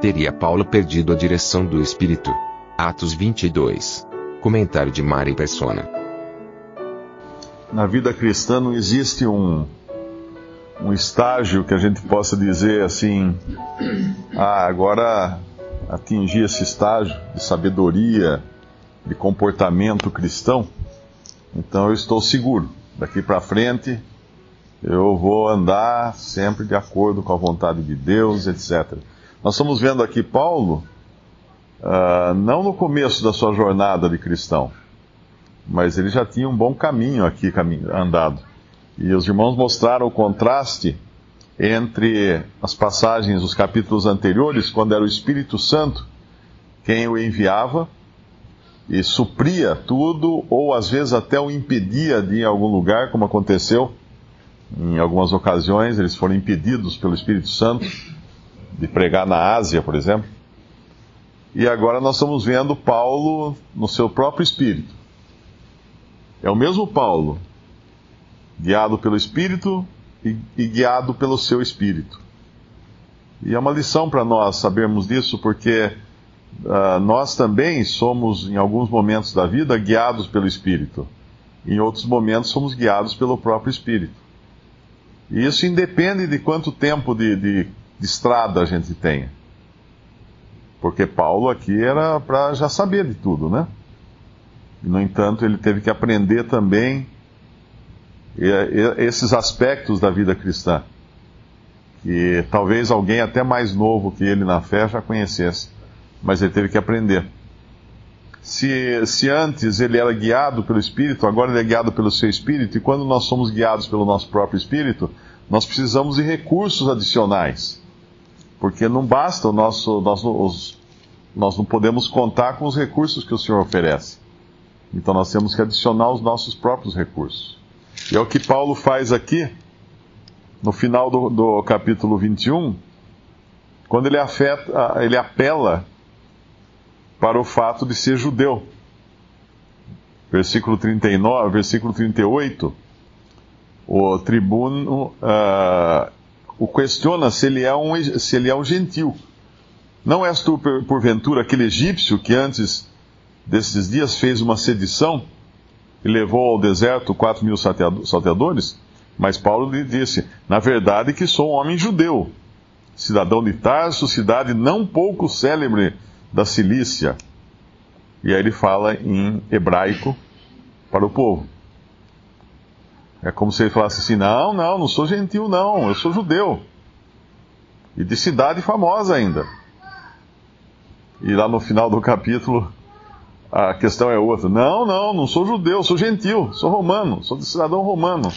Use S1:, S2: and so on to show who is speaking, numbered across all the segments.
S1: Teria Paulo perdido a direção do espírito? Atos 22. Comentário de Mari Persona.
S2: Na vida cristã não existe um um estágio que a gente possa dizer assim: ah, agora atingi esse estágio de sabedoria, de comportamento cristão, então eu estou seguro. Daqui para frente eu vou andar sempre de acordo com a vontade de Deus, etc. Nós estamos vendo aqui Paulo, uh, não no começo da sua jornada de cristão, mas ele já tinha um bom caminho aqui andado. E os irmãos mostraram o contraste entre as passagens dos capítulos anteriores, quando era o Espírito Santo quem o enviava e supria tudo, ou às vezes até o impedia de ir a algum lugar, como aconteceu em algumas ocasiões, eles foram impedidos pelo Espírito Santo de pregar na Ásia, por exemplo. E agora nós estamos vendo Paulo no seu próprio espírito. É o mesmo Paulo guiado pelo Espírito e, e guiado pelo seu Espírito. E é uma lição para nós sabermos disso, porque uh, nós também somos, em alguns momentos da vida, guiados pelo Espírito. Em outros momentos, somos guiados pelo próprio Espírito. E isso independe de quanto tempo de, de, de estrada a gente tenha. Porque Paulo aqui era para já saber de tudo, né? No entanto, ele teve que aprender também esses aspectos da vida cristã, que talvez alguém até mais novo que ele na fé já conhecesse, mas ele teve que aprender. Se, se antes ele era guiado pelo Espírito, agora ele é guiado pelo seu Espírito, e quando nós somos guiados pelo nosso próprio Espírito, nós precisamos de recursos adicionais. Porque não basta o nosso. Nós, os, nós não podemos contar com os recursos que o Senhor oferece. Então nós temos que adicionar os nossos próprios recursos. E é o que Paulo faz aqui, no final do, do capítulo 21, quando ele, afeta, ele apela para o fato de ser judeu. Versículo 39, versículo 38, o tribuno uh, o questiona se ele, é um, se ele é um gentil. Não és tu, porventura, aquele egípcio que antes desses dias fez uma sedição? e levou ao deserto quatro mil salteadores? Mas Paulo lhe disse: Na verdade, que sou um homem judeu, cidadão de Tarso, cidade não pouco célebre da Cilícia. E aí ele fala em hebraico para o povo. É como se ele falasse assim: Não, não, não sou gentil, não, eu sou judeu. E de cidade famosa ainda. E lá no final do capítulo, a questão é outra. Não, não, não sou judeu, sou gentil, sou romano, sou cidadão romano.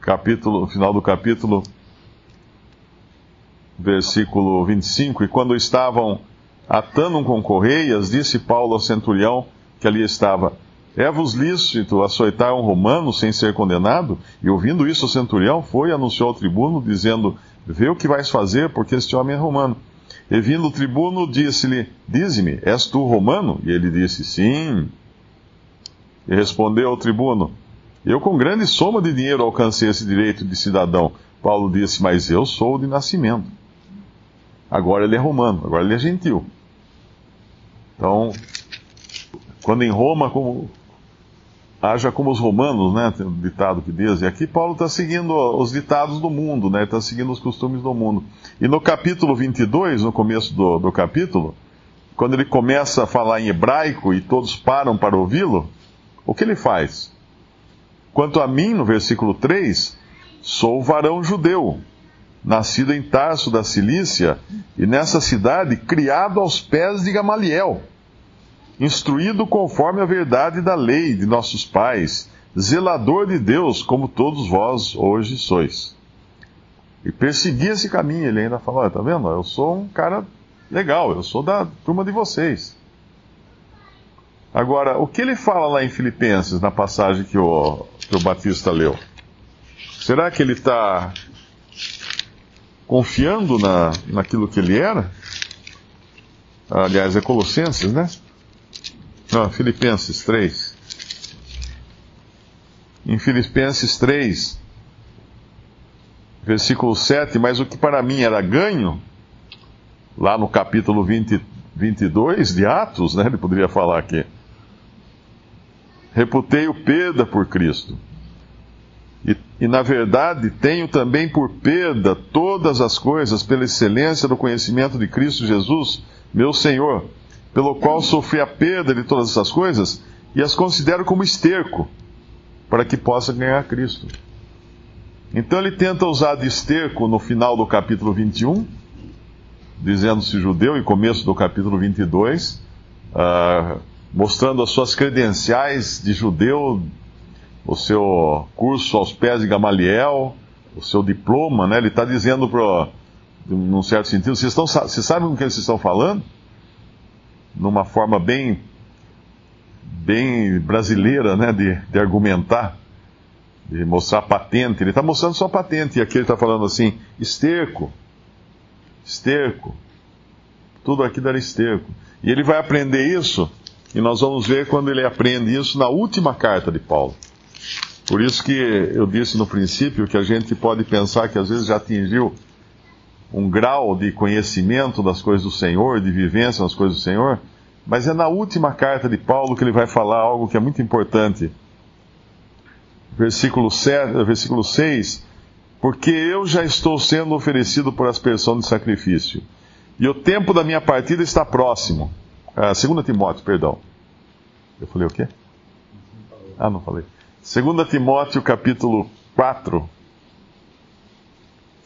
S2: Capítulo, final do capítulo, versículo 25. E quando estavam atando com correias, disse Paulo ao centurião que ali estava: É-vos lícito açoitar um romano sem ser condenado? E ouvindo isso, o centurião foi e anunciou ao tribuno, dizendo: Vê o que vais fazer, porque este homem é romano. E vindo o tribuno, disse-lhe: Dize-me, és tu romano? E ele disse: Sim. E respondeu ao tribuno: Eu com grande soma de dinheiro alcancei esse direito de cidadão. Paulo disse: Mas eu sou de nascimento. Agora ele é romano, agora ele é gentil. Então, quando em Roma, como, haja como os romanos, né? Tem um ditado que diz. E aqui Paulo está seguindo os ditados do mundo, né? Está seguindo os costumes do mundo. E no capítulo 22, no começo do, do capítulo, quando ele começa a falar em hebraico e todos param para ouvi-lo, o que ele faz? Quanto a mim, no versículo 3, sou varão judeu, nascido em Tarso da Cilícia, e nessa cidade criado aos pés de Gamaliel instruído conforme a verdade da lei de nossos pais, zelador de Deus, como todos vós hoje sois. E persegui esse caminho, ele ainda falou: tá vendo? Eu sou um cara legal, eu sou da turma de vocês. Agora, o que ele fala lá em Filipenses, na passagem que o, que o Batista leu? Será que ele está confiando na, naquilo que ele era? Aliás, é Colossenses, né? Não, Filipenses 3. Em Filipenses 3, versículo 7, mas o que para mim era ganho, lá no capítulo 20, 22 de Atos, né, ele poderia falar aqui, reputei o perda por Cristo. E, e, na verdade tenho também por perda todas as coisas pela excelência do conhecimento de Cristo Jesus, meu Senhor, pelo qual sofri a perda de todas essas coisas e as considero como esterco, para que possa ganhar Cristo. Então ele tenta usar de esterco no final do capítulo 21, dizendo-se judeu, e começo do capítulo 22, uh, ah, mostrando as suas credenciais de judeu, o seu curso aos pés de Gamaliel, o seu diploma, né? Ele está dizendo, pro, num certo sentido, vocês, estão, vocês sabem com o que eles estão falando? Numa forma bem, bem brasileira, né? De, de argumentar, de mostrar patente. Ele está mostrando sua patente, e aqui ele está falando assim: esterco, esterco. Tudo aquilo era esterco. E ele vai aprender isso e nós vamos ver quando ele aprende isso na última carta de Paulo. Por isso que eu disse no princípio que a gente pode pensar que às vezes já atingiu um grau de conhecimento das coisas do Senhor, de vivência nas coisas do Senhor, mas é na última carta de Paulo que ele vai falar algo que é muito importante. Versículo, 7, versículo 6: Porque eu já estou sendo oferecido por aspersão de sacrifício, e o tempo da minha partida está próximo. Ah, 2 Timóteo, perdão. Eu falei o quê? Ah, não falei. 2 Timóteo, capítulo 4,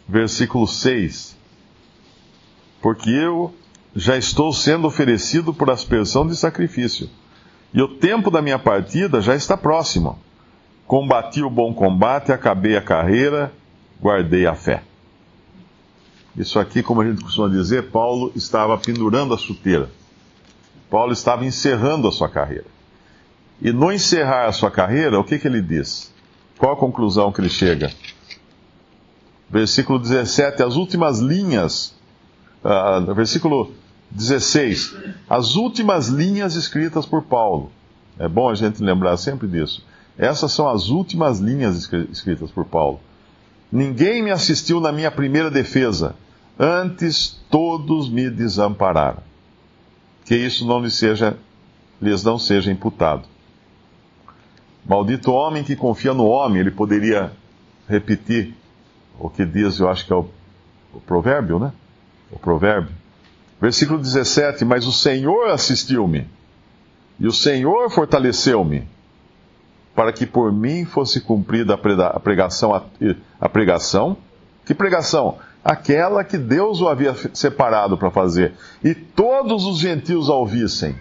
S2: versículo 6. Porque eu já estou sendo oferecido por aspersão de sacrifício, e o tempo da minha partida já está próximo. Combati o bom combate, acabei a carreira, guardei a fé. Isso aqui, como a gente costuma dizer, Paulo estava pendurando a chuteira. Paulo estava encerrando a sua carreira. E no encerrar a sua carreira, o que, que ele diz? Qual a conclusão que ele chega? Versículo 17, as últimas linhas, uh, versículo 16, as últimas linhas escritas por Paulo. É bom a gente lembrar sempre disso. Essas são as últimas linhas escritas por Paulo. Ninguém me assistiu na minha primeira defesa, antes todos me desampararam que isso não lhes, seja, lhes não seja imputado. Maldito homem que confia no homem, ele poderia repetir o que diz, eu acho que é o, o provérbio, né? O provérbio. Versículo 17: Mas o Senhor assistiu-me, e o Senhor fortaleceu-me, para que por mim fosse cumprida a pregação. A pregação. Que pregação? aquela que Deus o havia separado para fazer, e todos os gentios a ouvissem.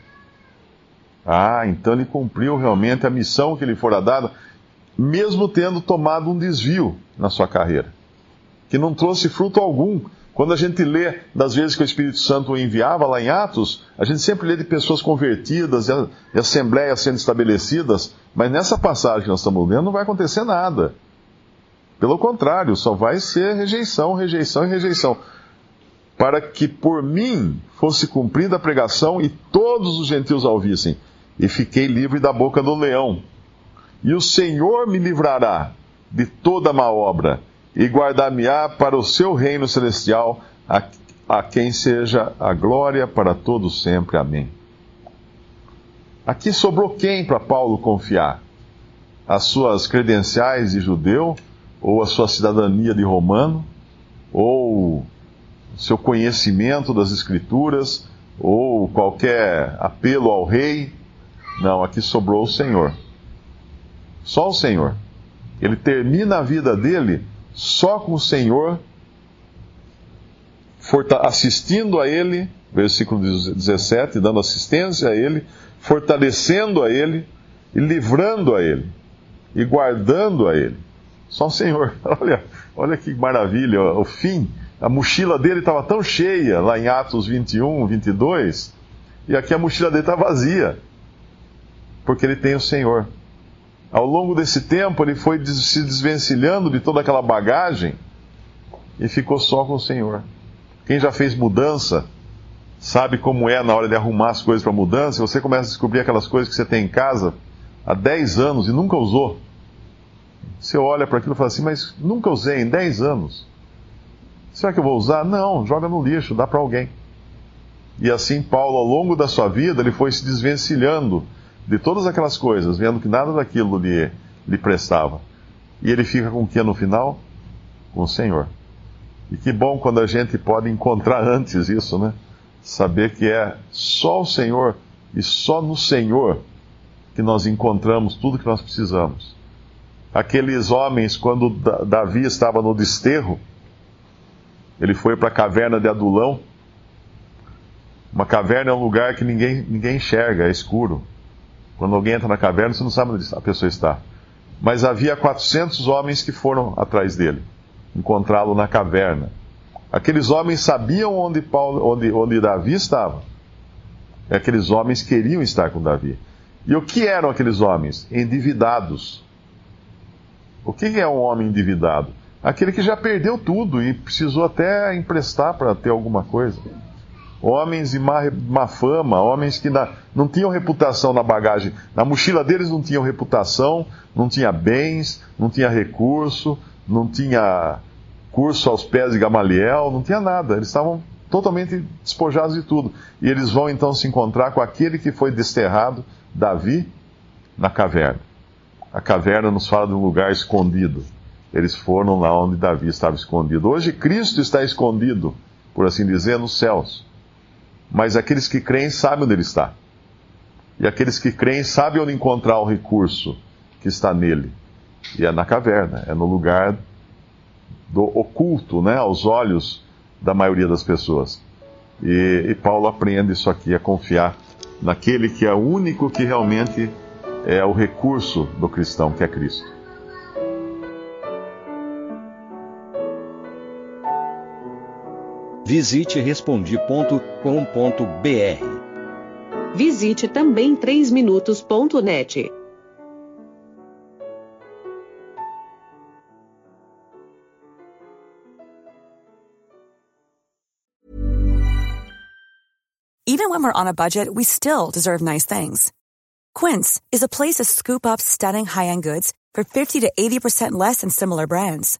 S2: Ah, então ele cumpriu realmente a missão que lhe fora dada, mesmo tendo tomado um desvio na sua carreira, que não trouxe fruto algum. Quando a gente lê das vezes que o Espírito Santo enviava lá em Atos, a gente sempre lê de pessoas convertidas, de assembleias sendo estabelecidas, mas nessa passagem que nós estamos lendo não vai acontecer nada. Pelo contrário, só vai ser rejeição, rejeição e rejeição. Para que por mim fosse cumprida a pregação e todos os gentios a ouvissem. E fiquei livre da boca do leão. E o Senhor me livrará de toda má obra e guardar-me-á para o seu reino celestial, a, a quem seja a glória para todos sempre. Amém. Aqui sobrou quem para Paulo confiar? As suas credenciais de judeu? ou a sua cidadania de romano, ou seu conhecimento das Escrituras, ou qualquer apelo ao rei. Não, aqui sobrou o Senhor. Só o Senhor. Ele termina a vida dele só com o Senhor assistindo a ele, versículo 17, dando assistência a ele, fortalecendo a ele e livrando a ele. e guardando a ele. Só o Senhor. Olha, olha que maravilha, o fim. A mochila dele estava tão cheia, lá em Atos 21, 22, e aqui a mochila dele está vazia, porque ele tem o Senhor. Ao longo desse tempo, ele foi se desvencilhando de toda aquela bagagem e ficou só com o Senhor. Quem já fez mudança sabe como é na hora de arrumar as coisas para mudança. Você começa a descobrir aquelas coisas que você tem em casa há 10 anos e nunca usou. Você olha para aquilo e fala assim, mas nunca usei em 10 anos. Será que eu vou usar? Não, joga no lixo, dá para alguém. E assim Paulo, ao longo da sua vida, ele foi se desvencilhando de todas aquelas coisas, vendo que nada daquilo lhe, lhe prestava. E ele fica com o que no final? Com o Senhor. E que bom quando a gente pode encontrar antes isso, né? Saber que é só o Senhor e só no Senhor que nós encontramos tudo que nós precisamos. Aqueles homens, quando Davi estava no desterro, ele foi para a caverna de Adulão. Uma caverna é um lugar que ninguém, ninguém enxerga, é escuro. Quando alguém entra na caverna, você não sabe onde a pessoa está. Mas havia 400 homens que foram atrás dele, encontrá-lo na caverna. Aqueles homens sabiam onde, Paulo, onde, onde Davi estava. E aqueles homens queriam estar com Davi. E o que eram aqueles homens? Endividados. O que é um homem endividado? Aquele que já perdeu tudo e precisou até emprestar para ter alguma coisa. Homens de má, má fama, homens que na, não tinham reputação na bagagem. Na mochila deles não tinham reputação, não tinha bens, não tinha recurso, não tinha curso aos pés de Gamaliel, não tinha nada. Eles estavam totalmente despojados de tudo. E eles vão então se encontrar com aquele que foi desterrado, Davi, na caverna. A caverna nos fala de um lugar escondido eles foram lá onde Davi estava escondido. Hoje Cristo está escondido, por assim dizer, nos céus. Mas aqueles que creem sabem onde ele está. E aqueles que creem sabem onde encontrar o recurso que está nele. E é na caverna, é no lugar do oculto, né, aos olhos da maioria das pessoas. E, e Paulo aprende isso aqui, a confiar naquele que é o único que realmente é o recurso do cristão, que é Cristo.
S3: Visite respondi.com.br.
S4: Visite também 3minutos.net.
S5: Even when we're on a budget, we still deserve nice things. Quince is a place to scoop up stunning high-end goods for 50 to 80% less than similar brands.